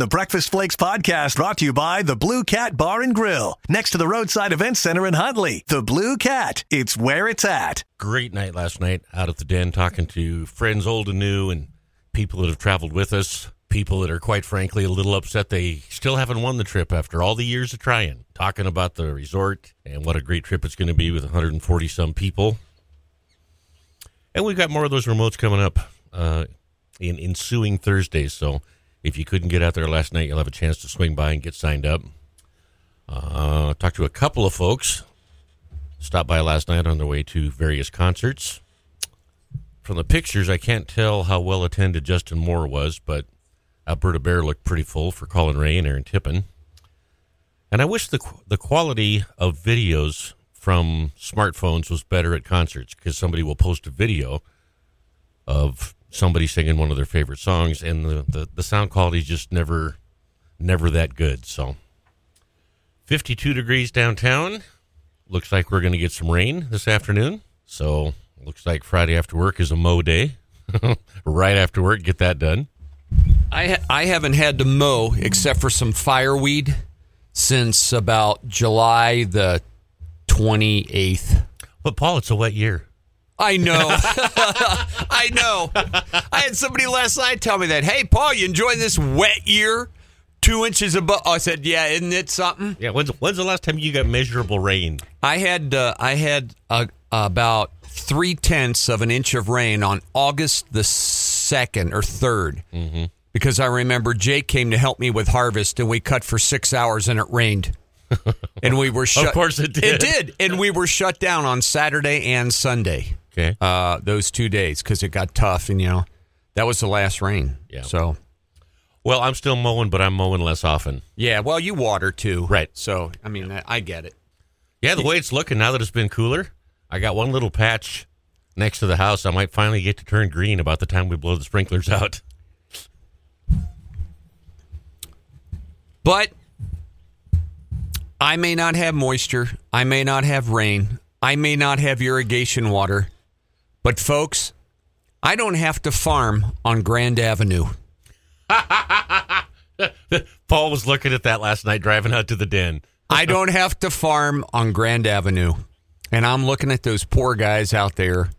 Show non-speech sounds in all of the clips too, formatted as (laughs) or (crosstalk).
The Breakfast Flakes podcast brought to you by the Blue Cat Bar and Grill, next to the Roadside Event Center in Huntley. The Blue Cat, it's where it's at. Great night last night out at the den talking to friends old and new and people that have traveled with us, people that are quite frankly a little upset they still haven't won the trip after all the years of trying. Talking about the resort and what a great trip it's going to be with 140 some people. And we've got more of those remotes coming up uh, in ensuing Thursdays. So if you couldn't get out there last night, you'll have a chance to swing by and get signed up. Uh, talked to a couple of folks. Stopped by last night on their way to various concerts. From the pictures, I can't tell how well attended Justin Moore was, but Alberta Bair looked pretty full for Collin Raye and Aaron Tippin. And I wish the the quality of videos from smartphones was better at concerts because somebody will post a video of somebody singing one of their favorite songs, and the, the, the sound quality is just never never that good. So, 52 degrees downtown. Looks like we're going to get some rain this afternoon. So, looks like Friday after work is a mow day. (laughs) right after work, get that done. I ha- I haven't had to mow except for some fireweed since about July the 28th. But Paul, it's a wet year. I know. (laughs) I know. I had somebody last night tell me that, hey, Paul, you enjoying this wet year? Two inches above. I said, yeah, isn't it something? Yeah, when's, when's the last time you got measurable rain? I had uh, I had uh, about three tenths of an inch of rain on August the second or 3rd Mm-hmm. because I remember Jake came to help me with harvest and we cut for six hours and it rained. and we were (laughs) shut. Of course it did. It did, and we were shut down on Saturday and Sunday. Okay. Uh, those two days because it got tough, and you know that was the last rain. Yeah. So Well, I'm still mowing, but I'm mowing less often. yeah, well, you water too, Right. So I mean, I- I get it. Yeah, the way it's looking now that it's been cooler, I got one little patch next to the house. I might finally get to turn green about the time we blow the sprinklers out. But I may not have moisture. I may not have rain. I may not have irrigation water. But, folks, I don't have to farm on Grand Avenue. (laughs) Paul was looking at that last night driving out to the den. (laughs) I don't have to farm on Grand Avenue. And I'm looking at those poor guys out there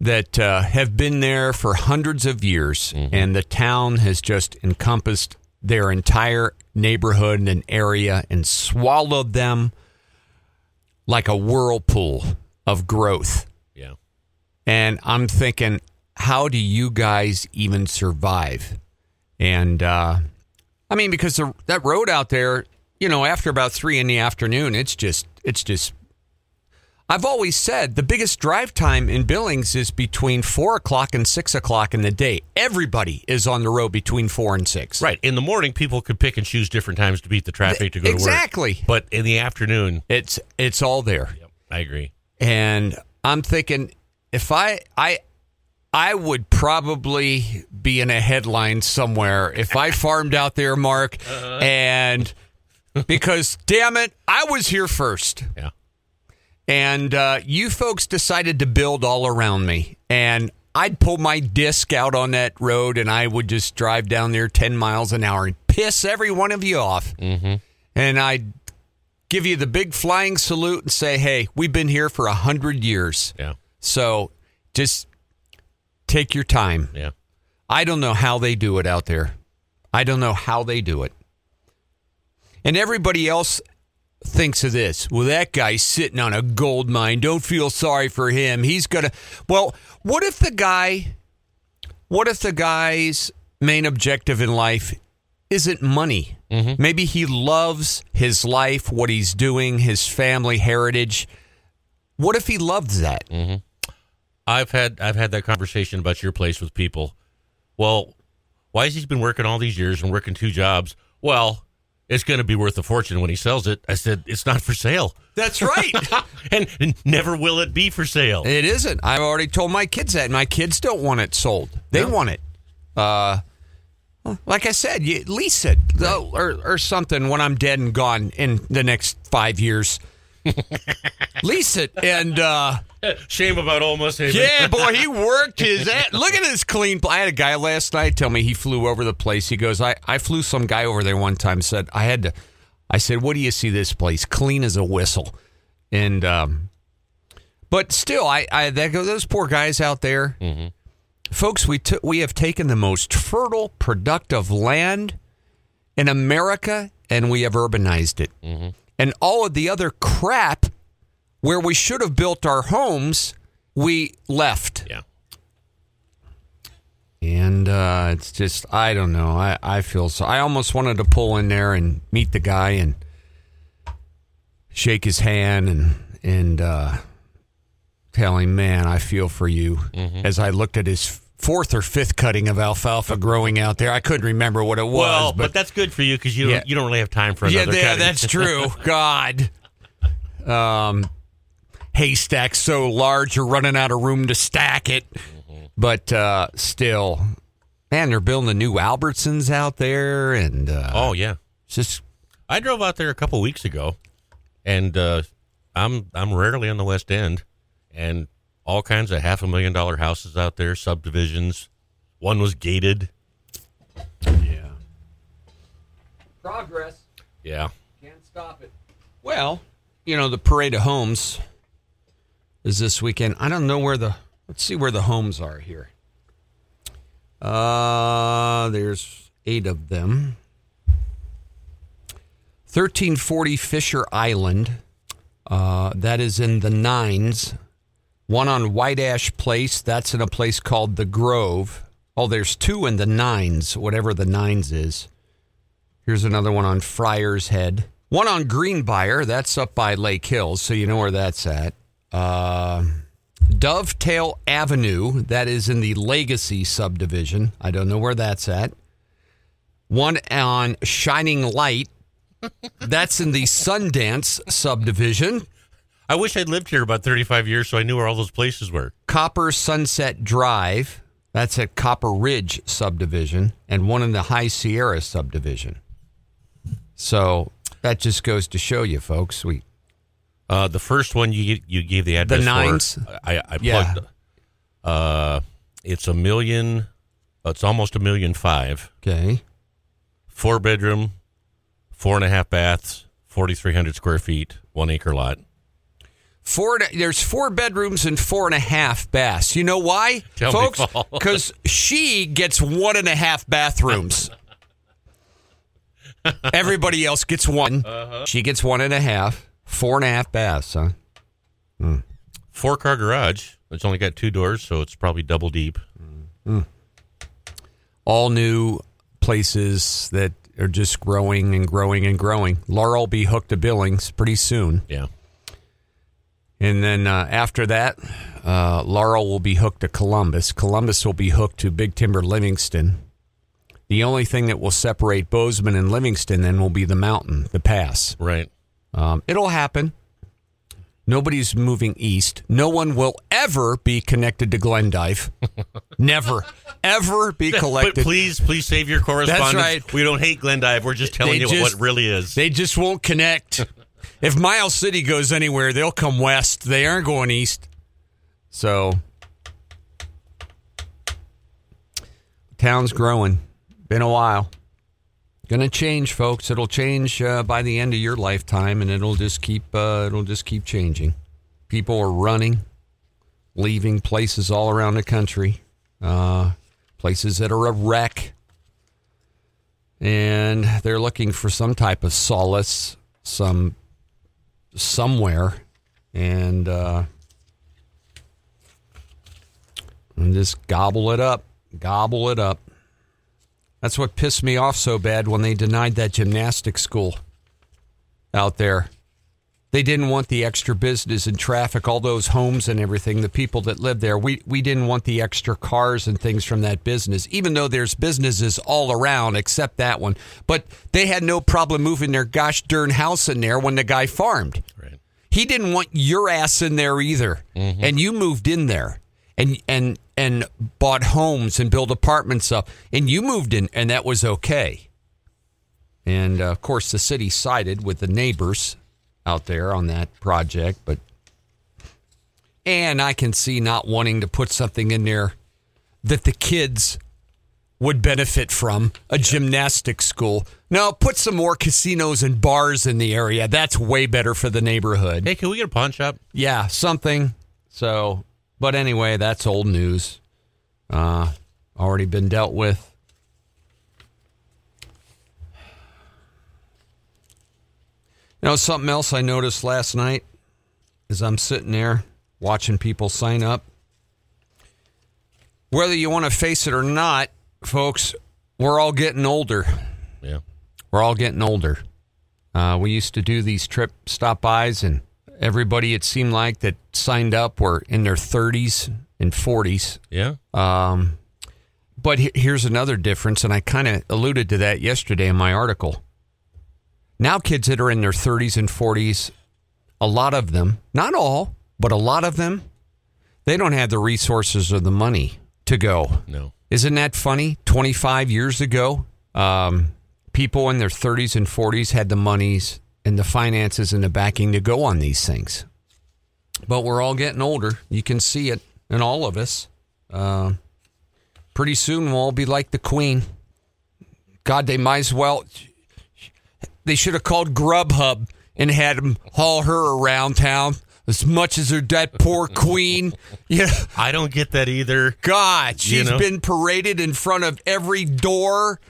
that uh, have been there for hundreds of years, and the town has just encompassed their entire neighborhood and area and swallowed them like a whirlpool of growth. Yeah. And I'm thinking, how do you guys even survive? And uh, I mean, because the, that road out there, you know, after about three in the afternoon, it's just, it's just. I've always said the biggest drive time in Billings is between four o'clock and six o'clock in the day. Everybody is on the road between four and six. Right. In the morning, people could pick and choose different times to beat the traffic to go Exactly. to work. Exactly. But in the afternoon, It's it's all there. yep, I agree. and I'm thinking if I I I would probably be in a headline somewhere if I farmed out there, Mark, and because damn it, I was here first, Yeah. and uh, you folks decided to build all around me, and I'd pull my disc out on that road, and I would just drive down there ten miles an hour and piss every one of you off, mm-hmm. and I'd give you the big flying salute and say, "Hey, we've been here for a hundred years." Yeah. So just take your time. Yeah. I don't know how they do it out there. I don't know how they do it. And everybody else thinks of this. Well, that guy's sitting on a gold mine. Don't feel sorry for him. He's going to. Well, what if the guy, what if the guy's main objective in life isn't money? Maybe he loves his life, what he's doing, his family heritage. What if he loves that? I've had I've had that conversation about your place with people. Well, why has he been working all these years and working two jobs? Well, it's going to be worth a fortune when he sells it. I said it's not for sale, That's right. and, (laughs) and never will it be for sale. It isn't. I've already told my kids that. My kids don't want it sold. They want it. Uh, like I said, you lease it though, or, or something when I'm dead and gone in the next five years. (laughs) lease it and uh, Shame about almost Haven. Yeah, boy, he (laughs) worked his ass. Look at this clean. I had a guy last night tell me he flew over the place. He goes, I, I flew some guy over there one time. Said I had to. I said, what do you see this place? Clean as a whistle, and um, but still, I, I that those poor guys out there, folks. We took we have taken the most fertile, productive land in America, and we have urbanized it, and all of the other crap where we should have built our homes, we left. Yeah. And uh, it's just, I don't know. I, I feel so. I almost wanted to pull in there and meet the guy and shake his hand and, and uh, tell him, man, I feel for you. As I looked at his fourth or fifth cutting of alfalfa growing out there, I couldn't remember what it was. Well, but, but, that's good for you because you don't Yeah. you don't really have time for yeah, another. yeah, cutting. that's (laughs) true. God. Um, haystack so large you're running out of room to stack it. But uh, still, man, they're building the new Albertsons out there, and uh, oh yeah, just I drove out there a couple weeks ago, and uh, I'm I'm rarely on the West End, and all kinds of half a million dollar houses out there, subdivisions. One was gated. yeah, progress. Yeah. Can't stop it. Well, you know, the parade of homes is this weekend. I don't know where the let's see where the homes are here. Uh there's eight of them. 1340 Fisher Island. Uh, that is in the nines. One on White Ash Place. That's in a place called the Grove. Oh, there's two in the nines, whatever the nines is. Here's another one on Friar's Head. One on Greenbrier. That's up by Lake Hills, so you know where that's at. Uh, Dovetail Avenue. That is in the Legacy subdivision. I don't know where that's at. One on Shining Light. That's in the Sundance subdivision. I wish I'd lived here about 35 years so I knew where all those places were. Copper Sunset Drive. That's at Copper Ridge subdivision, and one in the High Sierra subdivision. So that just goes to show you, folks. We Uh, the first one you you gave the address the nines? for, I, I plugged. Yeah. Uh, it's a million. It's almost a million five. okay. Four bedroom, four and a half baths, forty three hundred square feet, one acre lot. Four. There's four bedrooms and four and a half baths. You know why, Tell folks? Because she gets one and a half bathrooms. (laughs) Everybody else gets one. Uh-huh. She gets one and a half. Four and a half baths, huh? Four car garage. It's only got two doors, so it's probably double deep. all new places that are just growing and growing and growing. Laurel will be hooked to Billings pretty soon. Yeah. And then uh, after that, uh, Laurel will be hooked to Columbus. Columbus will be hooked to Big Timber Livingston. The only thing that will separate Bozeman and Livingston then will be the mountain, the pass. Right. Um, it'll happen. Nobody's moving east. No one will ever be connected to Glendive. (laughs) Never, ever be But collected. please, please save your correspondence. right. We don't hate Glendive. We're just telling They you just- what really is. They just won't connect. (laughs) if Miles City goes anywhere, they'll come west. They aren't going east. So, town's growing. Been a while. Gonna change, folks. It'll change uh, by the end of your lifetime, and it'll just keep uh, it'll just keep changing. People are running, leaving places all around the country, uh, places that are a wreck and they're looking for some type of solace, some somewhere, and uh, and just gobble it up, gobble it up. That's what pissed me off so bad when they denied that gymnastics school out there. They didn't want the extra business and traffic, all those homes and everything, the people that live there. We we didn't want the extra cars and things from that business, even though there's businesses all around except that one. But they had no problem moving their gosh darn house in there when the guy farmed. right. He didn't want your ass in there either. And you moved in there and and and bought homes and built apartments up and you moved in and that was okay. And uh, of course the city sided with the neighbors out there on that project, but And I can see not wanting to put something in there that the kids would benefit from a gymnastic school. No, put some more casinos and bars in the area. That's way better for the neighborhood. Hey, can we get a pawn shop? Yeah, something. So, but anyway, that's old news. Uh, already been dealt with. You know, something else I noticed last night is I'm sitting there watching people sign up. Whether you want to face it or not, folks, we're all getting older. Yeah. We're all getting older. Uh, we used to do these trip stop bys, and everybody it seemed like that signed up were in their 30s and 40s. Yeah. Um, but here's another difference, and I kind of alluded to that yesterday in my article. Now, kids that are in their 30s and 40s, a lot of them, not all, but a lot of them, they don't have the resources or the money to go. No. Isn't that funny? 25 years ago, um, people in their 30s and 40s had the monies and the finances and the backing to go on these things. But we're all getting older. You can see it in all of us. Uh, pretty soon we'll all be like the Queen. God, they might as well. They should have called Grubhub and had them haul her around town as much as her that poor (laughs) Queen. Yeah. I don't get that either. God, she's know? been paraded in front of every door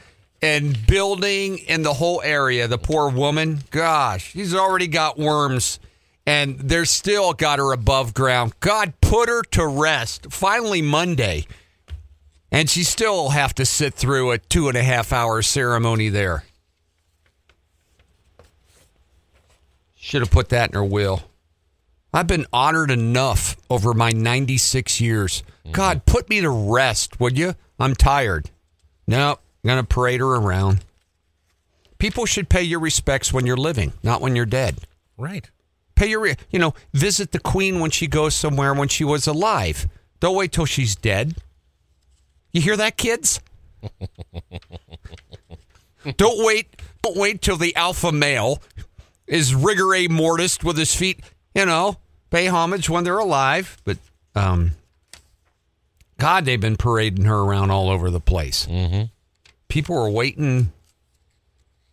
and building in the whole area. The poor woman, gosh, she's already got worms, and they're still got her above ground. God, put her to rest. Finally, Monday, and she still will have to sit through a two and a half hour ceremony there. Should have put that in her will. I've been honored enough over my 96 years. Mm-hmm. God, put me to rest, would you? I'm tired. No, I'm going to parade her around. People should pay your respects when you're living, not when you're dead. Right. Pay your, re- you know, visit the queen when she goes somewhere when she was alive. Don't wait till she's dead. You hear that, kids? (laughs) don't wait. Don't wait till the alpha male is rigor mortis with his feet. You know, pay homage when they're alive. But um, God, they've been parading her around all over the place. Mm-hmm. People are waiting.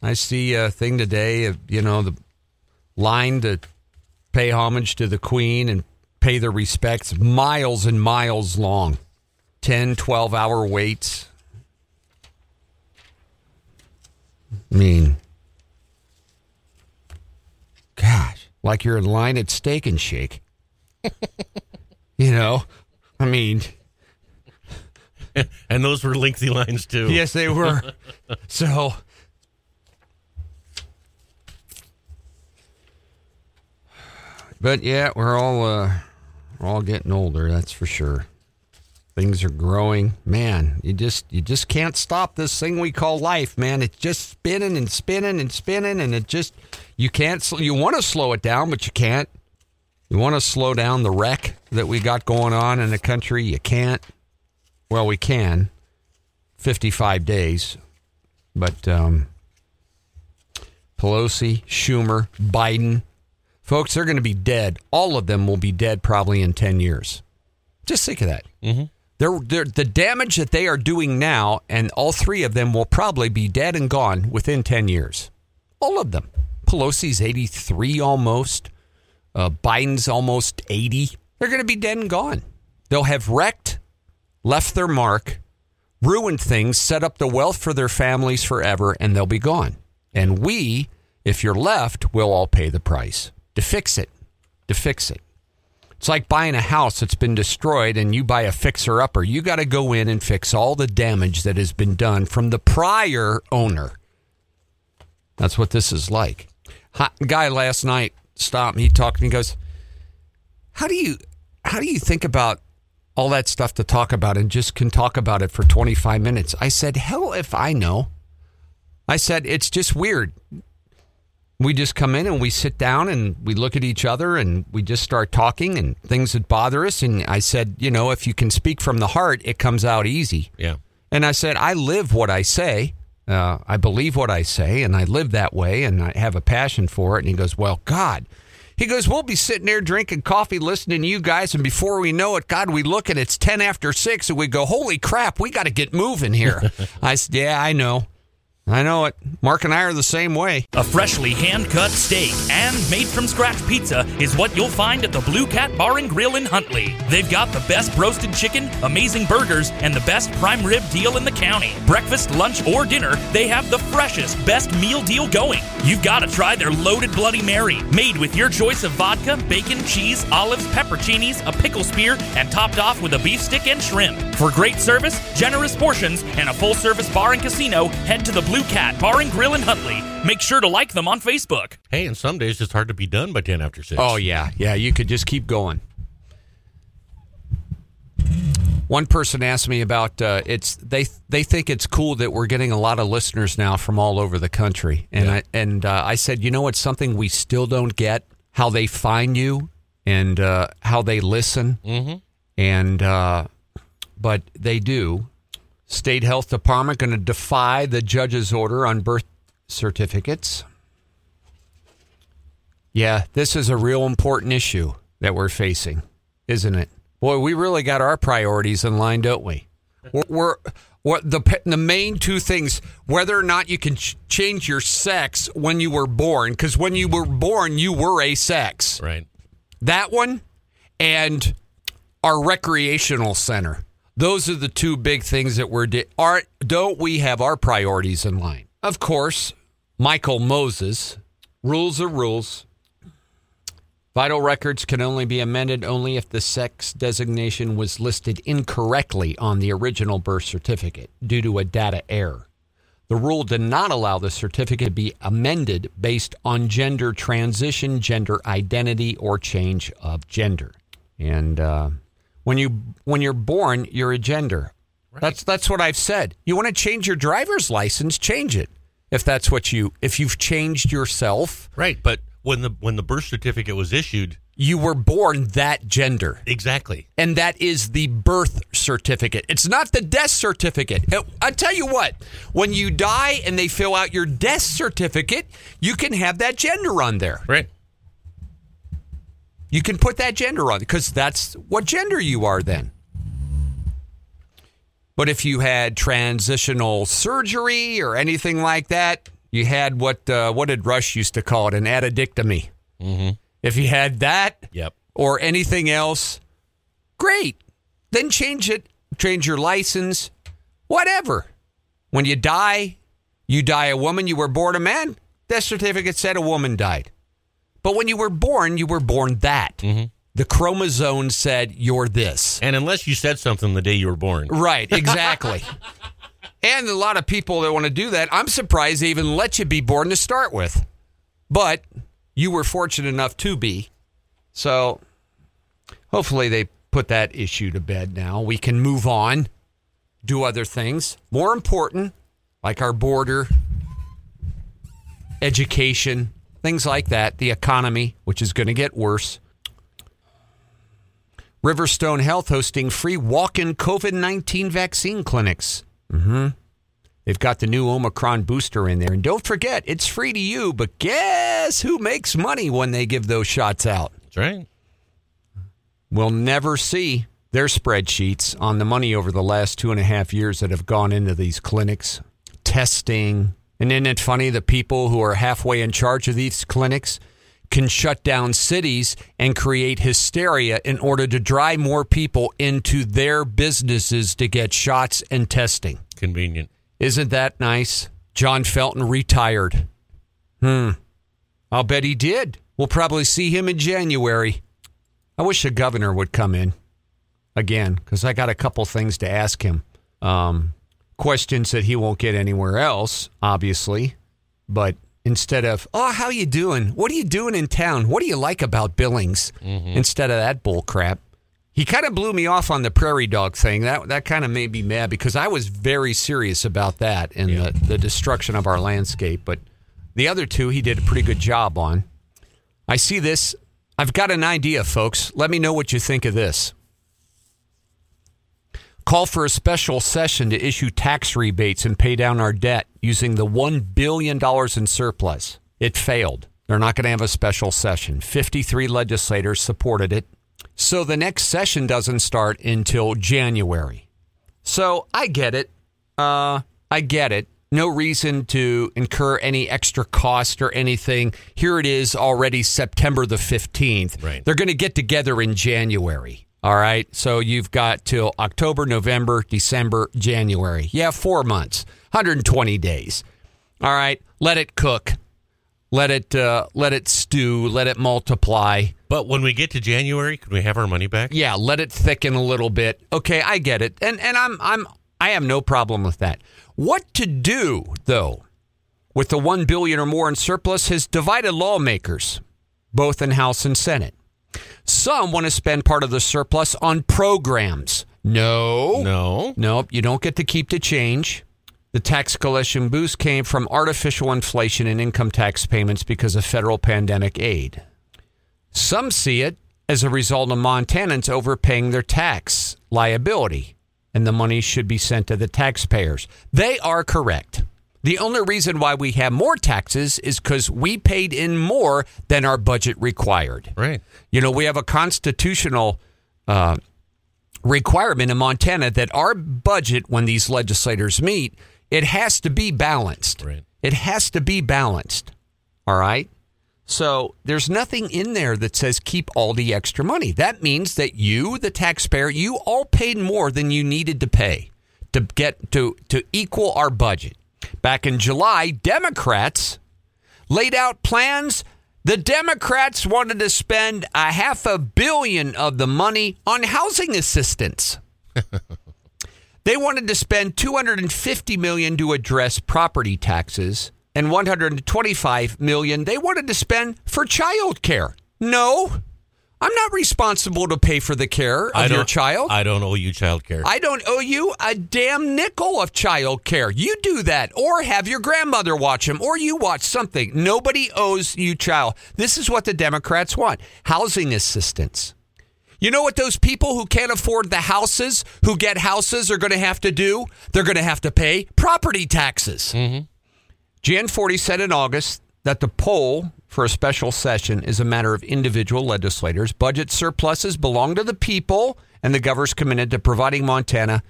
I see a thing today of you know the line to pay homage to the Queen and pay their respects, miles and miles long, 10, 12 hour waits. I mean, gosh, like you're in line at Steak and Shake. (laughs) you know, I mean, (laughs) And those were lengthy lines too. yes, they were. (laughs) so, but yeah, we're all uh, we're all getting older. That's for sure. Things are growing, man. You just you just can't stop this thing we call life, man. It's just spinning and spinning and spinning, and it just you can't. You want to slow it down, but you can't. You want to slow down the wreck that we got going on in the country. You can't. Well, we can. 55 days. But um, Pelosi, Schumer, Biden, folks, they're going to be dead. All of them will be dead probably in 10 years. Just think of that. Mm-hmm. They're, they're, the damage that they are doing now, and all three of them will probably be dead and gone within 10 years. All of them. Pelosi's 83 almost. Uh, Biden's almost 80. They're going to be dead and gone. They'll have wrecked, left their mark, ruined things, set up the wealth for their families forever, and they'll be gone. And we, if you're left, will all pay the price to fix it. To fix it. It's like buying a house that's been destroyed and you buy a fixer upper. You got to go in and fix all the damage that has been done from the prior owner. That's what this is like. Guy last night stopped me. He talked to me. He goes, "How do you how do you think about all that stuff to talk about and just can talk about it for 25 minutes?" I said, "Hell if I know." I said, "It's just weird. We just come in and we sit down and we look at each other and we just start talking and things that bother us." And I said, "You know, if you can speak from the heart, it comes out easy." Yeah. And I said, I live what I say. Uh, I believe what I say, and I live that way, and I have a passion for it. And he goes, Well, God, He goes, We'll be sitting there drinking coffee, listening to you guys. And before we know it, God, we look and it's 10 after 6 and we go, Holy crap, we got to get moving here. (laughs) I said, Yeah, I know. I know it. Mark and I are the same way. A freshly hand cut steak and made from scratch pizza is what you'll find at the Blue Cat Bar and Grill in Huntley. They've got the best roasted chicken, amazing burgers, and the best prime rib deal in the county. Breakfast, lunch, or dinner, they have the freshest, best meal deal going. You've got to try their loaded Bloody Mary, made with your choice of vodka, bacon, cheese, olives, pepperoncinis, a pickle spear, and topped off with a beef stick and shrimp. For great service, generous portions, and a full service bar and casino, head to the Blue Cat Bar and Grill in Huntley. Make sure to like them on Facebook. Hey, and some days it's hard to be done by 10 after 6. Oh, yeah. Yeah, you could just keep going. One person asked me about uh, it's they they think it's cool that we're getting a lot of listeners now from all over the country, and Yeah. I and uh, I said, you know, it's something we still don't get how they find you and uh, how they listen, mm-hmm. and uh, but they do. State Health Department going to defy the judge's order on birth certificates. Yeah, this is a real important issue that we're facing, isn't it? Boy, we really got our priorities in line, don't we? We're, we're what the the main two things: whether or not you can ch- change your sex when you were born, because when you were born, you were a sex. Right. That one, and our recreational center. Those are the two big things that we're. Di- are don't we have our priorities in line? Of course, Michael Moses. Rules are rules. Vital records can only be amended only if the sex designation was listed incorrectly on the original birth certificate due to a data error. The rule did not allow the certificate to be amended based on gender transition, gender identity, or change of gender. And uh, when you when you're born, you're a gender. That's that's what I've said. You want to change your driver's license, change it. If that's what you if you've changed yourself, Right, but when the when the birth certificate was issued, you were born that gender. exactly. and that is the birth certificate. It's not the death certificate. I tell you what, when you die and they fill out your death certificate, you can have that gender on there. Right. You can put that gender on because that's what gender you are then. But if you had transitional surgery or anything like that, you had what uh, what did Rush used to call it an addictomy. Mm-hmm. If you had that, Yep. or anything else, great. Then change it, change your license, whatever. When you die, you die a woman, you were born a man. Death certificate said a woman died. But when you were born, you were born that. Mm-hmm. The chromosome said you're this. And unless you said something the day you were born. Right, (laughs) exactly. and a lot of people that want to do that, I'm surprised they even let you be born to start with. But you were fortunate enough to be. So hopefully they put that issue to bed now. We can move on, do other things. More important, like our border, education, things like that, the economy, which is going to get worse. Riverstone Health hosting free walk in COVID 19 vaccine clinics. Mm-hmm. They've got the new Omicron booster in there. And don't forget, it's free to you, but guess who makes money when they give those shots out? That's right. We'll never see their spreadsheets on the money over the last two and a half years that have gone into these clinics, testing. And isn't it funny? The people who are halfway in charge of these clinics can shut down cities and create hysteria in order to drive more people into their businesses to get shots and testing. Convenient. Isn't that nice? John Felton retired. Hmm. I'll bet he did. We'll probably see him in January. I wish the governor would come in again because I got a couple things to ask him. Um, questions that he won't get anywhere else, obviously. But instead of, oh, how you doing? What are you doing in town? What do you like about Billings? Mm-hmm. Instead of that bull crap. He kind of blew me off on the prairie dog thing. That that kind of made me mad because I was very serious about that and the, the destruction of our landscape. But the other two, he did a pretty good job on. I see this. I've got an idea, folks. Let me know what you think of this. Call for a special session to issue tax rebates and pay down our debt using the $1 billion in surplus. It failed. They're not going to have a special session. 53 legislators supported it. So the next session doesn't start until January. So I get it. Uh, I get it. No reason to incur any extra cost or anything. Here it is already September the 15th. Right. They're going to get together in January. All right. So you've got till October, November, December, January. Yeah, four months, 120 days. All right. Let it cook. Let it uh, let it stew. Let it multiply. But when we get to January, can we have our money back? Yeah, let it thicken a little bit. Okay, I get it. And and I'm I'm I have no problem with that. What to do though with the 1 billion or more in surplus has divided lawmakers both in House and Senate. Some want to spend part of the surplus on programs. No. No. Nope, you don't get to keep the change. The tax collection boost came from artificial inflation in income tax payments because of federal pandemic aid. Some see it as a result of Montanans overpaying their tax liability, and the money should be sent to the taxpayers. They are correct. The only reason why we have more taxes is because we paid in more than our budget required. Right. You know, we have a constitutional uh, requirement in Montana that our budget, when these legislators meet, it has to be balanced. Right. It has to be balanced. All right. So there's nothing in there that says keep all the extra money. That means that you, the taxpayer, you all paid more than you needed to pay to get to to equal our budget. Back in July, Democrats laid out plans. The Democrats wanted to spend a half a billion of the money on housing assistance. (laughs) they wanted to spend 250 million to address property taxes and 125 million they wanted to spend for child care. No. I'm not responsible to pay for the care of I your child. I don't owe you child care. I don't owe you a damn nickel of child care. You do that, or have your grandmother watch him, or you watch something. Nobody owes you child. This is what the Democrats want housing assistance. You know what those people who can't afford the houses, who get houses, are going to have to do? They're going to have to pay property taxes. Mm-hmm. Gianforte said in August that the poll for a special session is a matter of individual legislators. Budget surpluses belong to the people, and the governor's committed to providing Montana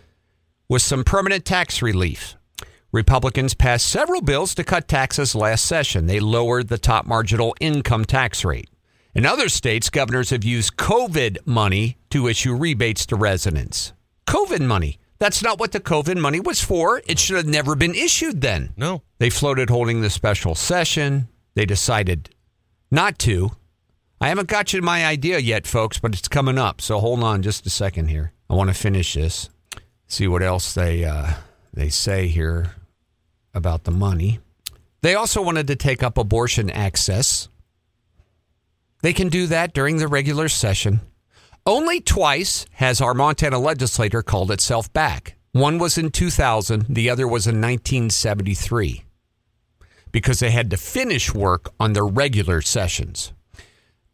with some permanent tax relief. Republicans passed several bills to cut taxes last session. They lowered the top marginal income tax rate. In other states, governors have used COVID money to issue rebates to residents. COVID money. That's not what the COVID money was for. It should have never been issued then. no. They floated holding the special session. They decided not to. I haven't got you my idea yet, folks, but it's coming up. So hold on just a second here. I want to finish this. See what else they uh, they say here about the money. They also wanted to take up abortion access. They can do that during the regular session. Only twice has our Montana legislature called itself back. One was in 2000, the other was in 1973 because they had to finish work on their regular sessions.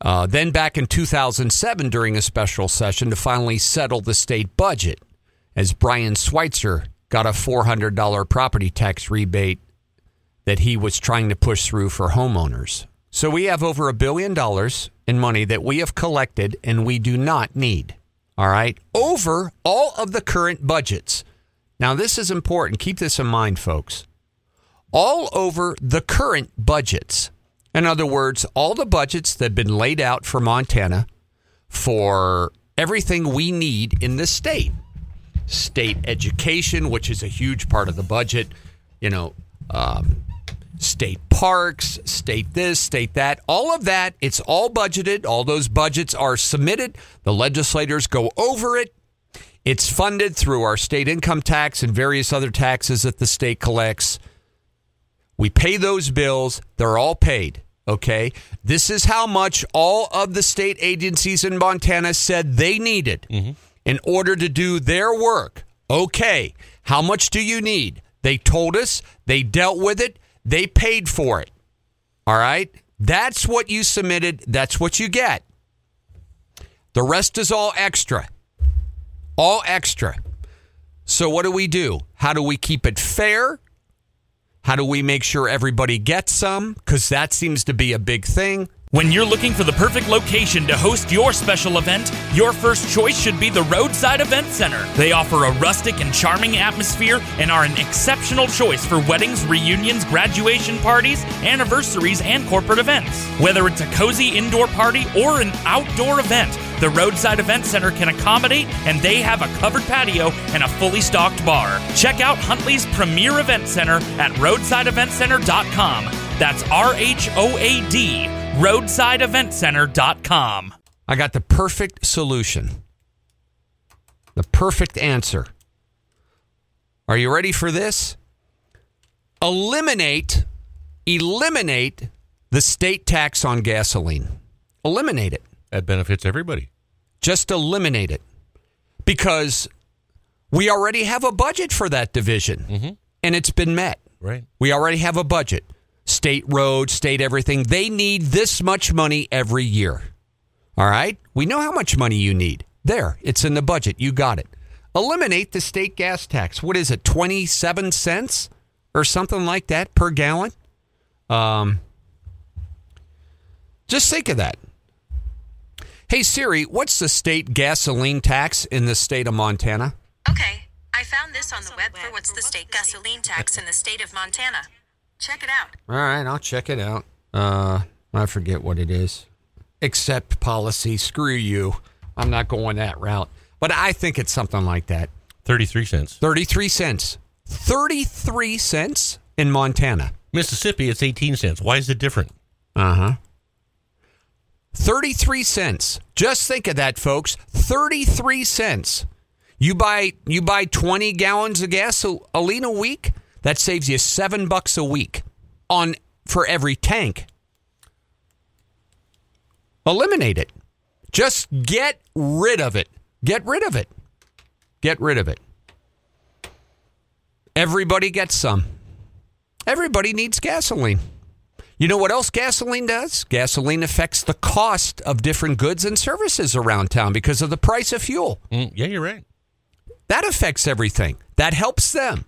Uh, then back in 2007, during a special session to finally settle the state budget, as Brian Schweitzer got a $400 property tax rebate that he was trying to push through for homeowners. So we have over a billion dollars in money that we have collected and we do not need. All right. Over all of the current budgets. Now, this is important. Keep this in mind, folks. All over the current budgets. In other words, all the budgets that have been laid out for Montana for everything we need in the state state education, which is a huge part of the budget, you know, um, state parks, state this, state that, all of that, it's all budgeted. All those budgets are submitted. The legislators go over it. It's funded through our state income tax and various other taxes that the state collects. We pay those bills, they're all paid. Okay. This is how much all of the state agencies in Montana said they needed mm-hmm. in order to do their work. Okay. How much do you need? They told us, they dealt with it, they paid for it. All right. That's what you submitted, that's what you get. The rest is all extra. All extra. So, what do we do? How do we keep it fair? How do we make sure everybody gets some? Because that seems to be a big thing. When you're looking for the perfect location to host your special event, your first choice should be the Roadside Event Center. They offer a rustic and charming atmosphere and are an exceptional choice for weddings, reunions, graduation parties, anniversaries, and corporate events. Whether it's a cozy indoor party or an outdoor event, the Roadside Event Center can accommodate, and they have a covered patio and a fully stocked bar. Check out Huntley's premier event center at roadsideeventcenter.com. That's R H O A D, roadsideeventcenter.com. I got the perfect solution, the perfect answer. Are you ready for this? Eliminate, eliminate the state tax on gasoline. Eliminate it. That benefits everybody. Just eliminate it. Because we already have a budget for that division mm-hmm. and it's been met. Right. We already have a budget. State roads, state everything. They need this much money every year. All right? We know how much money you need. There, it's in the budget. You got it. Eliminate the state gas tax. What is it? 27 cents or something like that per gallon? Um Just think of that. Hey Siri, what's the state gasoline tax in the state of Montana? Okay, I found this on the web for what's the state gasoline tax in the state of Montana. Check it out. All right, I'll check it out. Uh, I forget what it is. Accept policy. Screw you. I'm not going that route. But I think it's something like that. 33 cents. 33 cents. 33 cents in Montana. Mississippi, it's 18 cents. Why is it different? Uh huh. 33 cents. Just think of that, folks. 33 cents. You buy you buy 20 gallons of gasoline a week, that saves you 7 bucks a week on for every tank. Eliminate it. Just get rid of it. Get rid of it. Get rid of it. Everybody gets some. Everybody needs gasoline. You know what else gasoline does? Gasoline affects the cost of different goods and services around town because of the price of fuel. Mm, yeah, you're right. That affects everything. That helps them.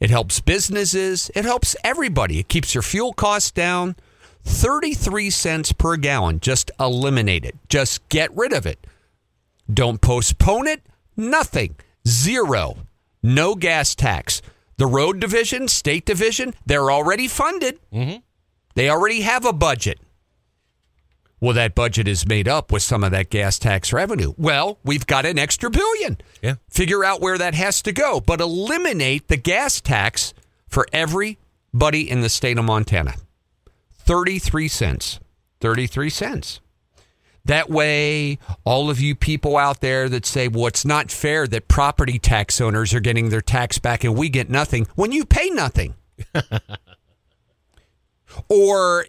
It helps businesses. It helps everybody. It keeps your fuel costs down. 33 cents per gallon. Just eliminate it. Just get rid of it. Don't postpone it. Nothing. Zero. No gas tax. The road division, state division, they're already funded. Mm-hmm. They already have a budget. Well, that budget is made up with some of that gas tax revenue. Well, we've got an extra billion. Yeah. Figure out where that has to go, but eliminate the gas tax for everybody in the state of Montana. 33 cents. 33 cents. That way, all of you people out there that say, well, it's not fair that property tax owners are getting their tax back and we get nothing when you pay nothing. (laughs) or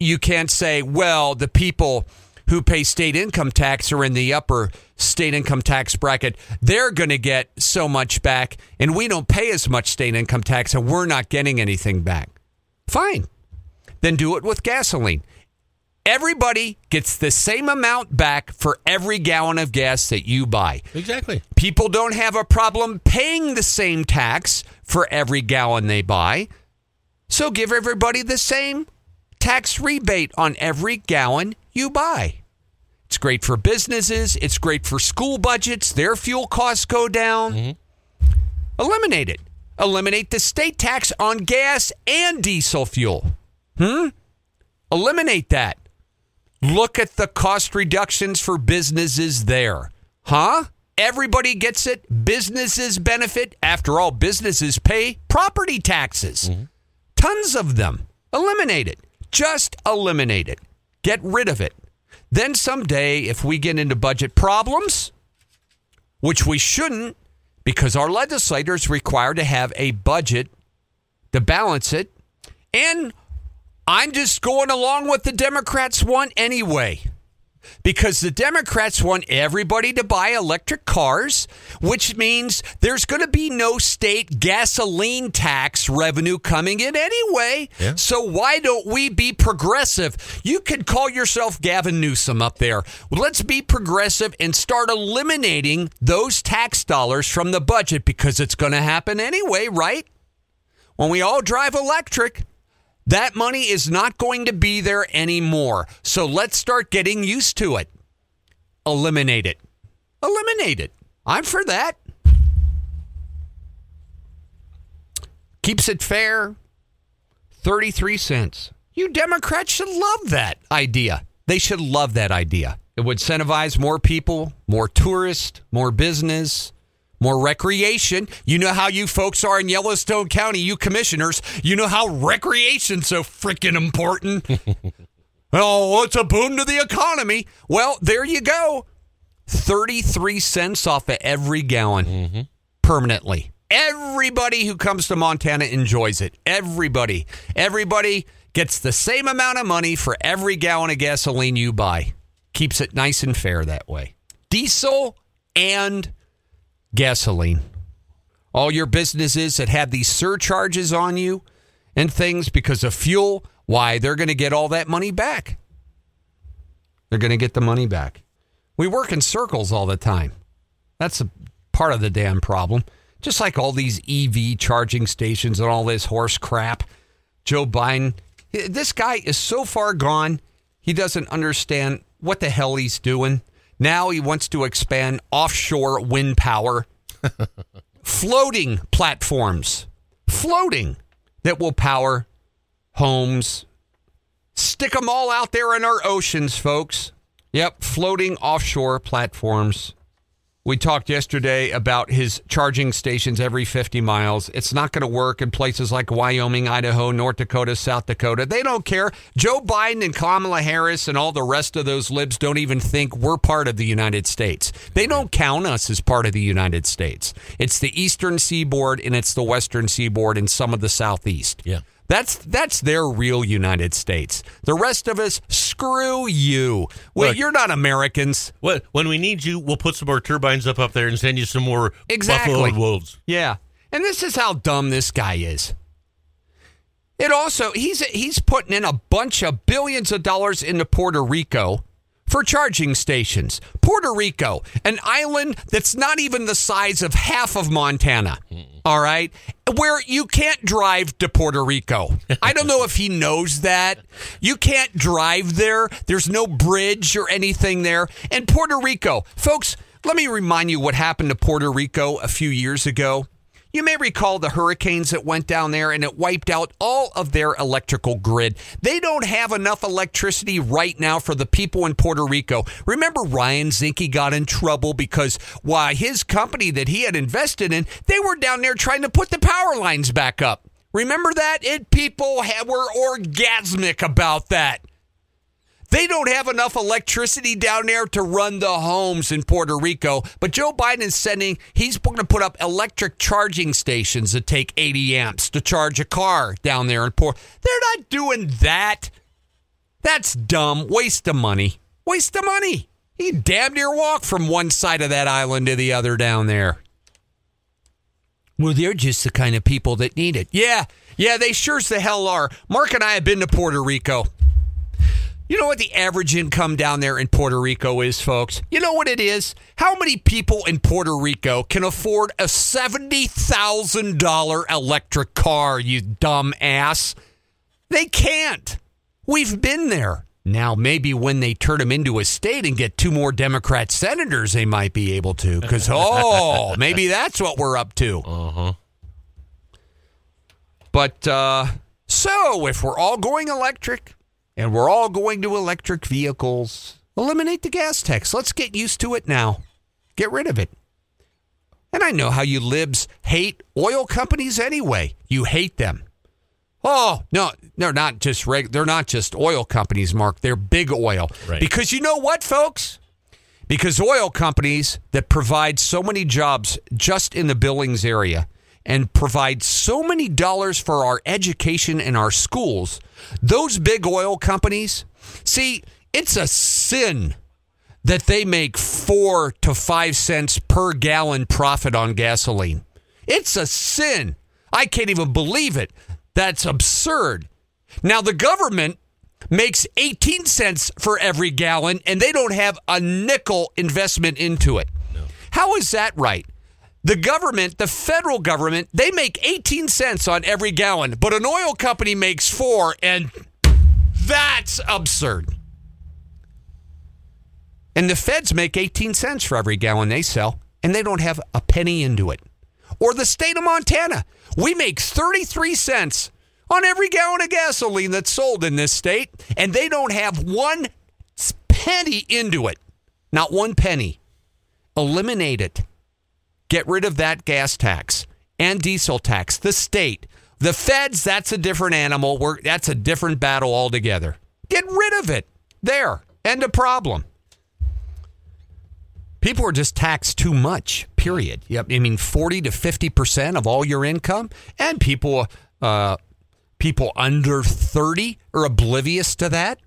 you can't say, well, the people who pay state income tax are in the upper state income tax bracket. They're going to get so much back, and we don't pay as much state income tax, and we're not getting anything back. Fine. Then do it with gasoline. Everybody gets the same amount back for every gallon of gas that you buy. Exactly. People don't have a problem paying the same tax for every gallon they buy. So give everybody the same tax rebate on every gallon you buy. It's great for businesses, it's great for school budgets, their fuel costs go down. Eliminate it. Eliminate the state tax on gas and diesel fuel. Hmm? Eliminate that. Look at the cost reductions for businesses there. Huh? Everybody gets it. Businesses benefit. After all, businesses pay property taxes. Tons of them. Eliminate it. Just eliminate it. Get rid of it. Then someday, if we get into budget problems, which we shouldn't, because our legislators required to have a budget to balance it, and I'm just going along with the Democrats want anyway. Because the Democrats want everybody to buy electric cars, which means there's going to be no state gasoline tax revenue coming in anyway. Yeah. So why don't we be progressive? You could call yourself Gavin Newsom up there. Let's be progressive and start eliminating those tax dollars from the budget because it's going to happen anyway, right? when we all drive electric, that money is not going to be there anymore. So let's start getting used to it. Eliminate it. Eliminate it. I'm for that. Keeps it fair. 33 cents. You Democrats should love that idea. They should love that idea. It would incentivize more people, more tourists, more business, more recreation. You know how you folks are in Yellowstone County, you commissioners. You know how recreation's so freaking important. (laughs) oh, it's a boon to the economy. Well, there you go. 33 cents off of every gallon mm-hmm. permanently. Everybody who comes to Montana enjoys it. Everybody. Everybody gets the same amount of money for every gallon of gasoline you buy. Keeps it nice and fair that way. Diesel and gasoline. All your businesses that have these surcharges on you and things because of fuel, why, they're going to get all that money back. They're going to get the money back. We work in circles all the time. That's a part of the damn problem. Just like all these EV charging stations and all this horse crap. Joe Biden, this guy is so far gone, he doesn't understand what the hell he's doing. Now he wants to expand offshore wind power, (laughs) floating platforms, floating that will power homes. Stick them all out there in our oceans, folks. Yep, floating offshore platforms. We talked yesterday about his charging stations every 50 miles. It's not going to work in places like Wyoming, Idaho, North Dakota, South Dakota. They don't care. Joe Biden and Kamala Harris and all the rest of those libs don't even think we're part of the United States. They don't count us as part of the United States. It's the eastern seaboard and it's the western seaboard and some of the southeast. Yeah. That's that's their real United States. The rest of us, screw you. Wait, Look. you're not Americans. What when we need you, we'll put some more turbines up up there and send you some more Exactly. buffalo and wolves. Yeah. And this is how dumb this guy is. It also he's he's putting in a bunch of billions of dollars into Puerto Rico for charging stations. Puerto Rico, an island that's not even the size of half of Montana. All right? Where you can't drive to Puerto Rico. I don't know if he knows that. You can't drive there. There's no bridge or anything there. And Puerto Rico, folks, let me remind you what happened to Puerto Rico a few years ago. You may recall the hurricanes that went down there and it wiped out all of their electrical grid. They don't have enough electricity right now for the people in Puerto Rico. Remember Ryan Zinke got in trouble because why his company that he had invested in, they were down there trying to put the power lines back up. Remember that? It people were orgasmic about that. They don't have enough electricity down there to run the homes in Puerto Rico. But Joe Biden is sending, he's going to put up electric charging stations that take 80 amps to charge a car down there in Puerto. They're not doing that. That's dumb. Waste of money. Waste of money. He damn near walk from one side of that island to the other down there. Well, they're just the kind of people that need it. Yeah, yeah, they sure as the hell are. Mark and I have been to Puerto Rico. You know what the average income down there in Puerto Rico is, folks? You know what it is? How many people in Puerto Rico can afford a $70,000 electric car, you dumb ass? They can't. We've been there. Now, maybe when they turn them into a state and get two more Democrat senators, they might be able to. Because, (laughs) oh, maybe that's what we're up to. Uh huh. But uh, so if we're all going electric and we're all going to electric vehicles, eliminate the gas tax. Let's get used to it now. Get rid of it. And I know how you libs hate oil companies anyway. You hate them. Oh no, they're not just reg- they're not just oil companies, Mark. They're big oil. Right. Because you know what, folks? Because oil companies that provide so many jobs just in the Billings area and provide so many dollars for our education and our schools, those big oil companies, see, it's a sin that they make four to five cents per gallon profit on gasoline. It's a sin. I can't even believe it. That's absurd. Now, the government makes 18 cents for every gallon and they don't have a nickel investment into it. How is that right? The government, the federal government, they make 18 cents on every gallon, but an oil company makes four, and that's absurd. And the feds make 18 cents for every gallon they sell, and they don't have a penny into it. Or the state of Montana, we make 33 cents on every gallon of gasoline that's sold in this state, and they don't have one penny into it. Not one penny. Eliminate it. Get rid of that gas tax and diesel tax. The state, the feds, that's a different animal. We're, that's a different battle altogether. Get rid of it. There. End of problem. People are just taxed too much, period. Yep. I mean, 40 to 50% of all your income. And people, uh, people under 30 are oblivious to that.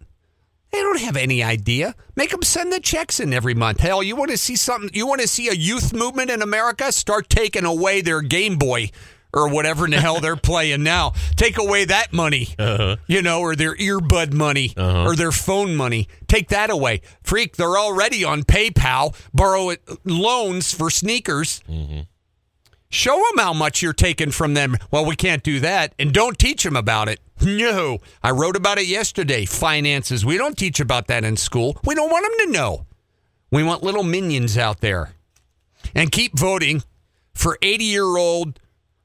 They don't have any idea. Make them send the checks in every month. Hell, you want to see something? You want to see a youth movement in America? Start taking away their Game Boy or whatever in the hell they're (laughs) playing now. Take away that money, uh-huh. you know, or their earbud money uh-huh. or their phone money. Take that away. Freak, they're already on PayPal, borrow loans for sneakers. Mm-hmm. Show them how much you're taking from them. Well, we can't do that. And don't teach them about it. (laughs) No. I wrote about it yesterday. Finances. We don't teach about that in school. We don't want them to know. We want little minions out there. And keep voting for 80 year old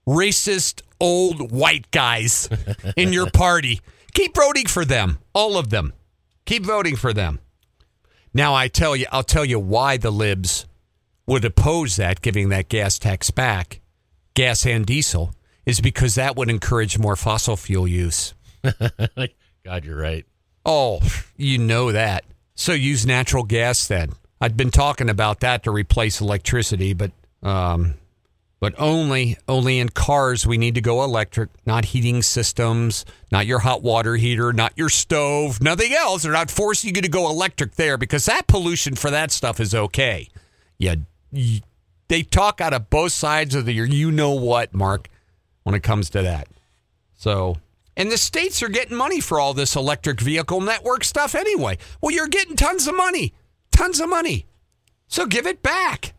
racist old white guys (laughs) in your party. Keep voting for them. All of them. Keep voting for them. Now I tell you, I'll tell you why the libs would oppose that, giving that gas tax back, gas and diesel, is because that would encourage more fossil fuel use. (laughs) God, you're right. Oh, you know that. So use natural gas then. I'd been talking about that to replace electricity, but um, but only only in cars we need to go electric, not heating systems, not your hot water heater, not your stove, nothing else. They're not forcing you to go electric there because that pollution for that stuff is okay. Yeah, they talk out of both sides of the you know what, Mark, when it comes to that. So, and the states are getting money for all this electric vehicle network stuff anyway. Well, you're getting tons of money, tons of money. So give it back.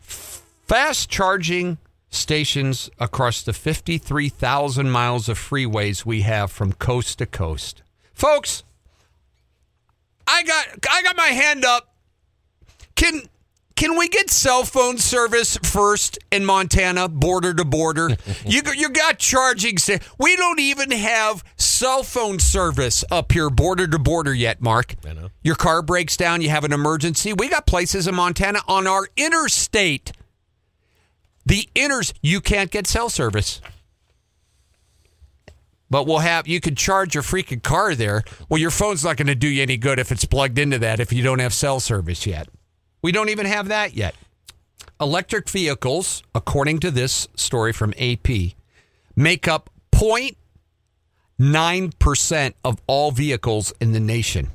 Fast charging stations across the 53,000 miles of freeways we have from coast to coast. Folks, I got I got my hand up can can we get cell phone service first in Montana, border to border? (laughs) you you got charging. We don't even have cell phone service up here, border to border yet. Mark, I know. Your car breaks down. You have an emergency. We got places in Montana on our interstate. The inters, you can't get cell service. But we'll have you can charge your freaking car there. Well, your phone's not going to do you any good if it's plugged into that if you don't have cell service yet. We don't even have that yet. Electric vehicles, according to this story from AP, make up 0.9% of all vehicles in the nation.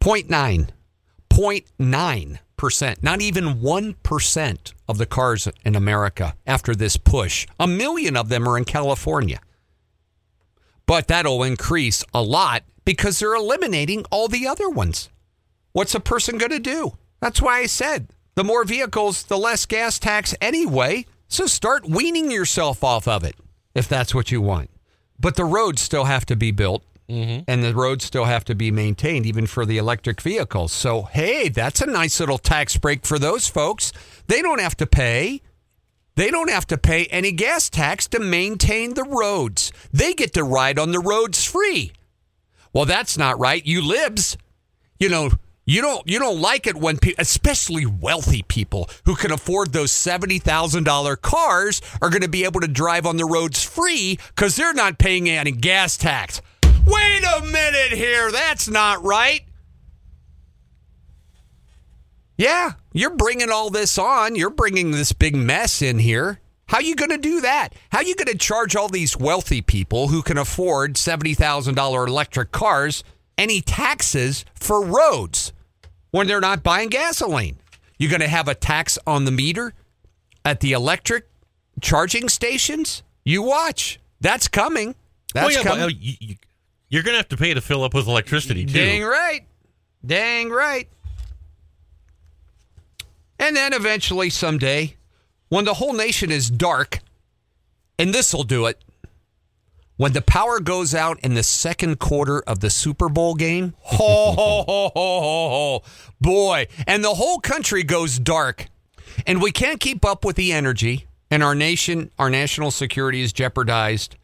0.9. 0.9%. Not even 1% of the cars in America after this push. A million of them are in California. But that'll increase a lot because they're eliminating all the other ones. What's a person going to do? That's why I said the more vehicles, the less gas tax anyway. So start weaning yourself off of it if that's what you want. But the roads still have to be built mm-hmm. and the roads still have to be maintained, even for the electric vehicles. So, hey, that's a nice little tax break for those folks. They don't have to pay. They don't have to pay any gas tax to maintain the roads. They get to ride on the roads free. Well, that's not right. You libs, you know, you don't you don't like it when especially wealthy people who can afford those seventy thousand dollar cars, are going to be able to drive on the roads free because they're not paying any gas tax. Wait a minute here, that's not right. Yeah, you're bringing all this on. You're bringing this big mess in here. How you going to do that? How you going to charge all these wealthy people who can afford $70,000 electric cars any taxes for roads? When they're not buying gasoline. You're going to have a tax on the meter at the electric charging stations. You watch. That's coming. That's yeah, coming. But, uh, you, you're going to have to pay to fill up with electricity too. Dang right. Dang right. And then eventually, someday, when the whole nation is dark, and this will do it, when the power goes out in the second quarter of the Super Bowl game, ho, ho, ho, ho, ho, boy, and the whole country goes dark, and we can't keep up with the energy, and our nation, our national security is jeopardized.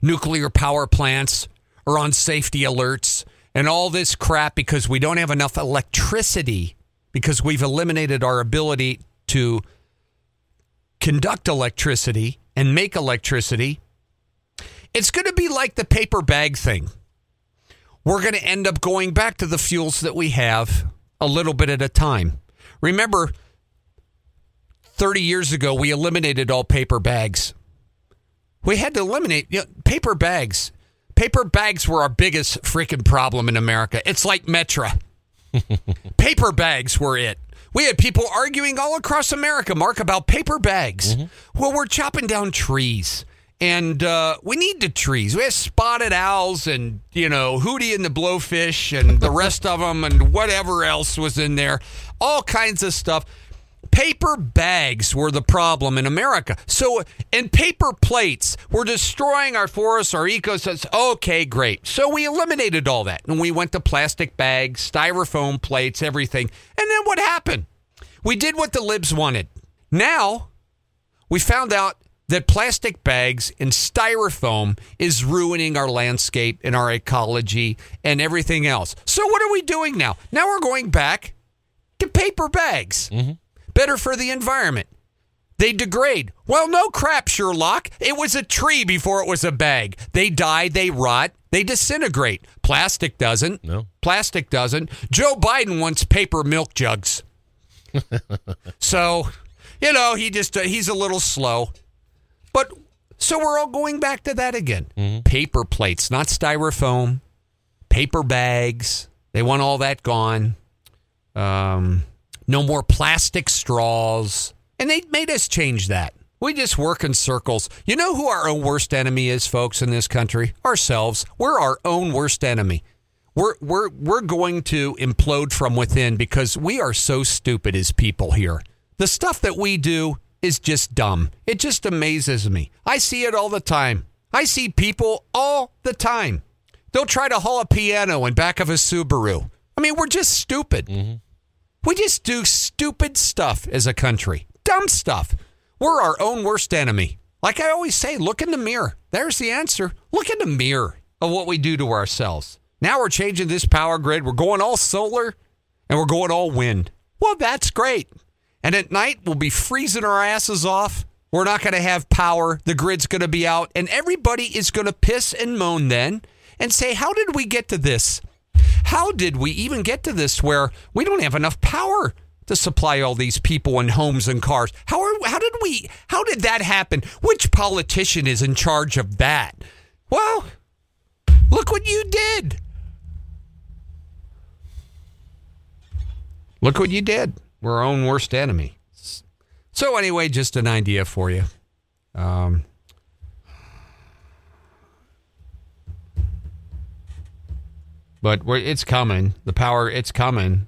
Nuclear power plants are on safety alerts, and all this crap because we don't have enough electricity because we've eliminated our ability to conduct electricity and make electricity. It's going to be like the paper bag thing. We're going to end up going back to the fuels that we have a little bit at a time. Remember, 30 years ago, we eliminated all paper bags. We had to eliminate you know, paper bags. Paper bags were our biggest freaking problem in America. It's like Metra. (laughs) paper bags were it. We had people arguing all across America, Mark, about paper bags. Mm-hmm. Well, we're chopping down trees. And uh, we need the trees. We have spotted owls and, you know, Hootie and the Blowfish and the (laughs) rest of them and whatever else was in there. All kinds of stuff. Paper bags were the problem in America. So, and paper plates were destroying our forests, our ecosystems. Okay, great. So we eliminated all that. And we went to plastic bags, styrofoam plates, everything. And then what happened? We did what the libs wanted. Now, we found out that plastic bags and styrofoam is ruining our landscape and our ecology and everything else. So, what are we doing now? Now we're going back to paper bags. Better for the environment. They degrade. Well, no crap, Sherlock. It was a tree before it was a bag. They die, they rot, they disintegrate. Plastic doesn't. No. Plastic doesn't. Joe Biden wants paper milk jugs. (laughs) so, you know, he just uh, he's a little slow. But so we're all going back to that again. Paper plates, not styrofoam. Paper bags. They want all that gone. Um, no more plastic straws. And they made us change that. We just work in circles. You know who our own worst enemy is, folks, in this country? Ourselves. We're our own worst enemy. We're we're we're going to implode from within because we are so stupid as people here. The stuff that we do is just dumb. It just amazes me. I see it all the time. I see people all the time. They'll try to haul a piano in back of a Subaru. I mean, we're just stupid. Mm-hmm. We just do stupid stuff as a country. Dumb stuff. We're our own worst enemy. Like I always say, look in the mirror. There's the answer. Look in the mirror of what we do to ourselves. Now we're changing this power grid. We're going all solar and we're going all wind. Well, that's great. And at night, we'll be freezing our asses off. We're not going to have power. The grid's going to be out. And everybody is going to piss and moan then and say, How did we get to this? How did we even get to this where we don't have enough power to supply all these people and homes and cars? How are, how did we how did that happen? Which politician is in charge of that? Well, look what you did. Look what you did. We're our own worst enemy. So anyway, just an idea for you. Um, but we're, it's coming. The power, it's coming.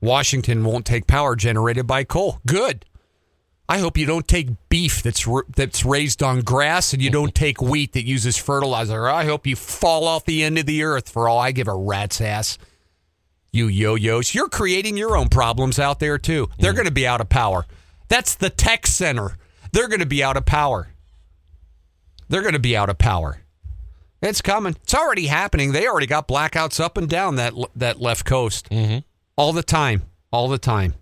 Washington won't take power generated by coal. Good. I hope you don't take beef that's that's raised on grass, and you don't (laughs) take wheat that uses fertilizer. I hope you fall off the end of the earth for all I give a rat's ass. You yo-yos, you're creating your own problems out there too. They're going to be out of power. That's the tech center. They're going to be out of power. They're going to be out of power. It's coming. It's already happening. They already got blackouts up and down that that left coast mm-hmm. all the time, all the time.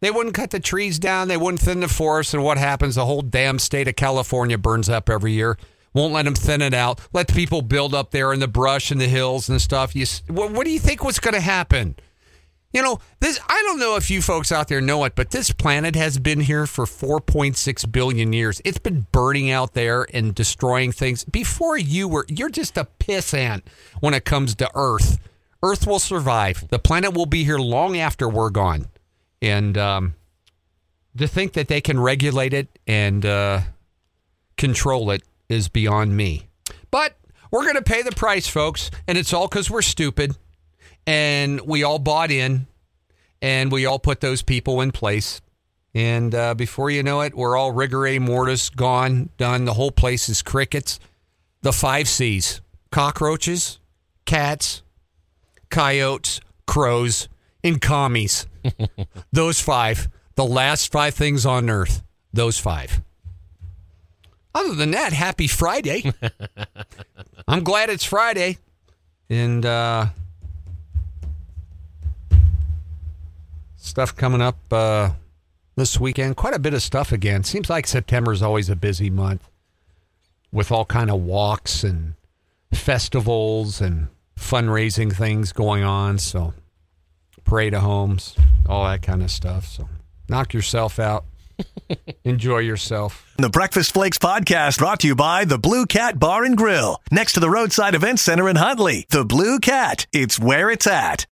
They wouldn't cut the trees down. They wouldn't thin the forest. And what happens? The whole damn state of California burns up every year. Won't let them thin it out. Let the people build up there in the brush and the hills and stuff. You, what, what do you think was going to happen? You know, this. I don't know if you folks out there know it, but this planet has been here for 4.6 billion years. It's been burning out there and destroying things before you were. You're just a piss ant when it comes to Earth. Earth will survive. The planet will be here long after we're gone. And um, to think that they can regulate it and uh, control it is beyond me. But we're going to pay the price, folks. And it's all because we're stupid and we all bought in and we all put those people in place. And uh, before you know it, we're all rigor mortis, gone, done. The whole place is crickets. The five C's cockroaches, cats, coyotes, crows, and commies. (laughs) those five. The last five things on earth. Those five. Other than that, happy Friday. (laughs) I'm glad it's Friday. And uh, stuff coming up uh, this weekend. Quite a bit of stuff again. Seems like September is always a busy month with all kind of walks and festivals and fundraising things going on. So parade of homes, all that kind of stuff. So knock yourself out. Enjoy yourself. The Breakfast Flakes podcast brought to you by the Blue Cat Bar and Grill, next to the Roadside Event Center in Huntley. The Blue Cat, it's where it's at.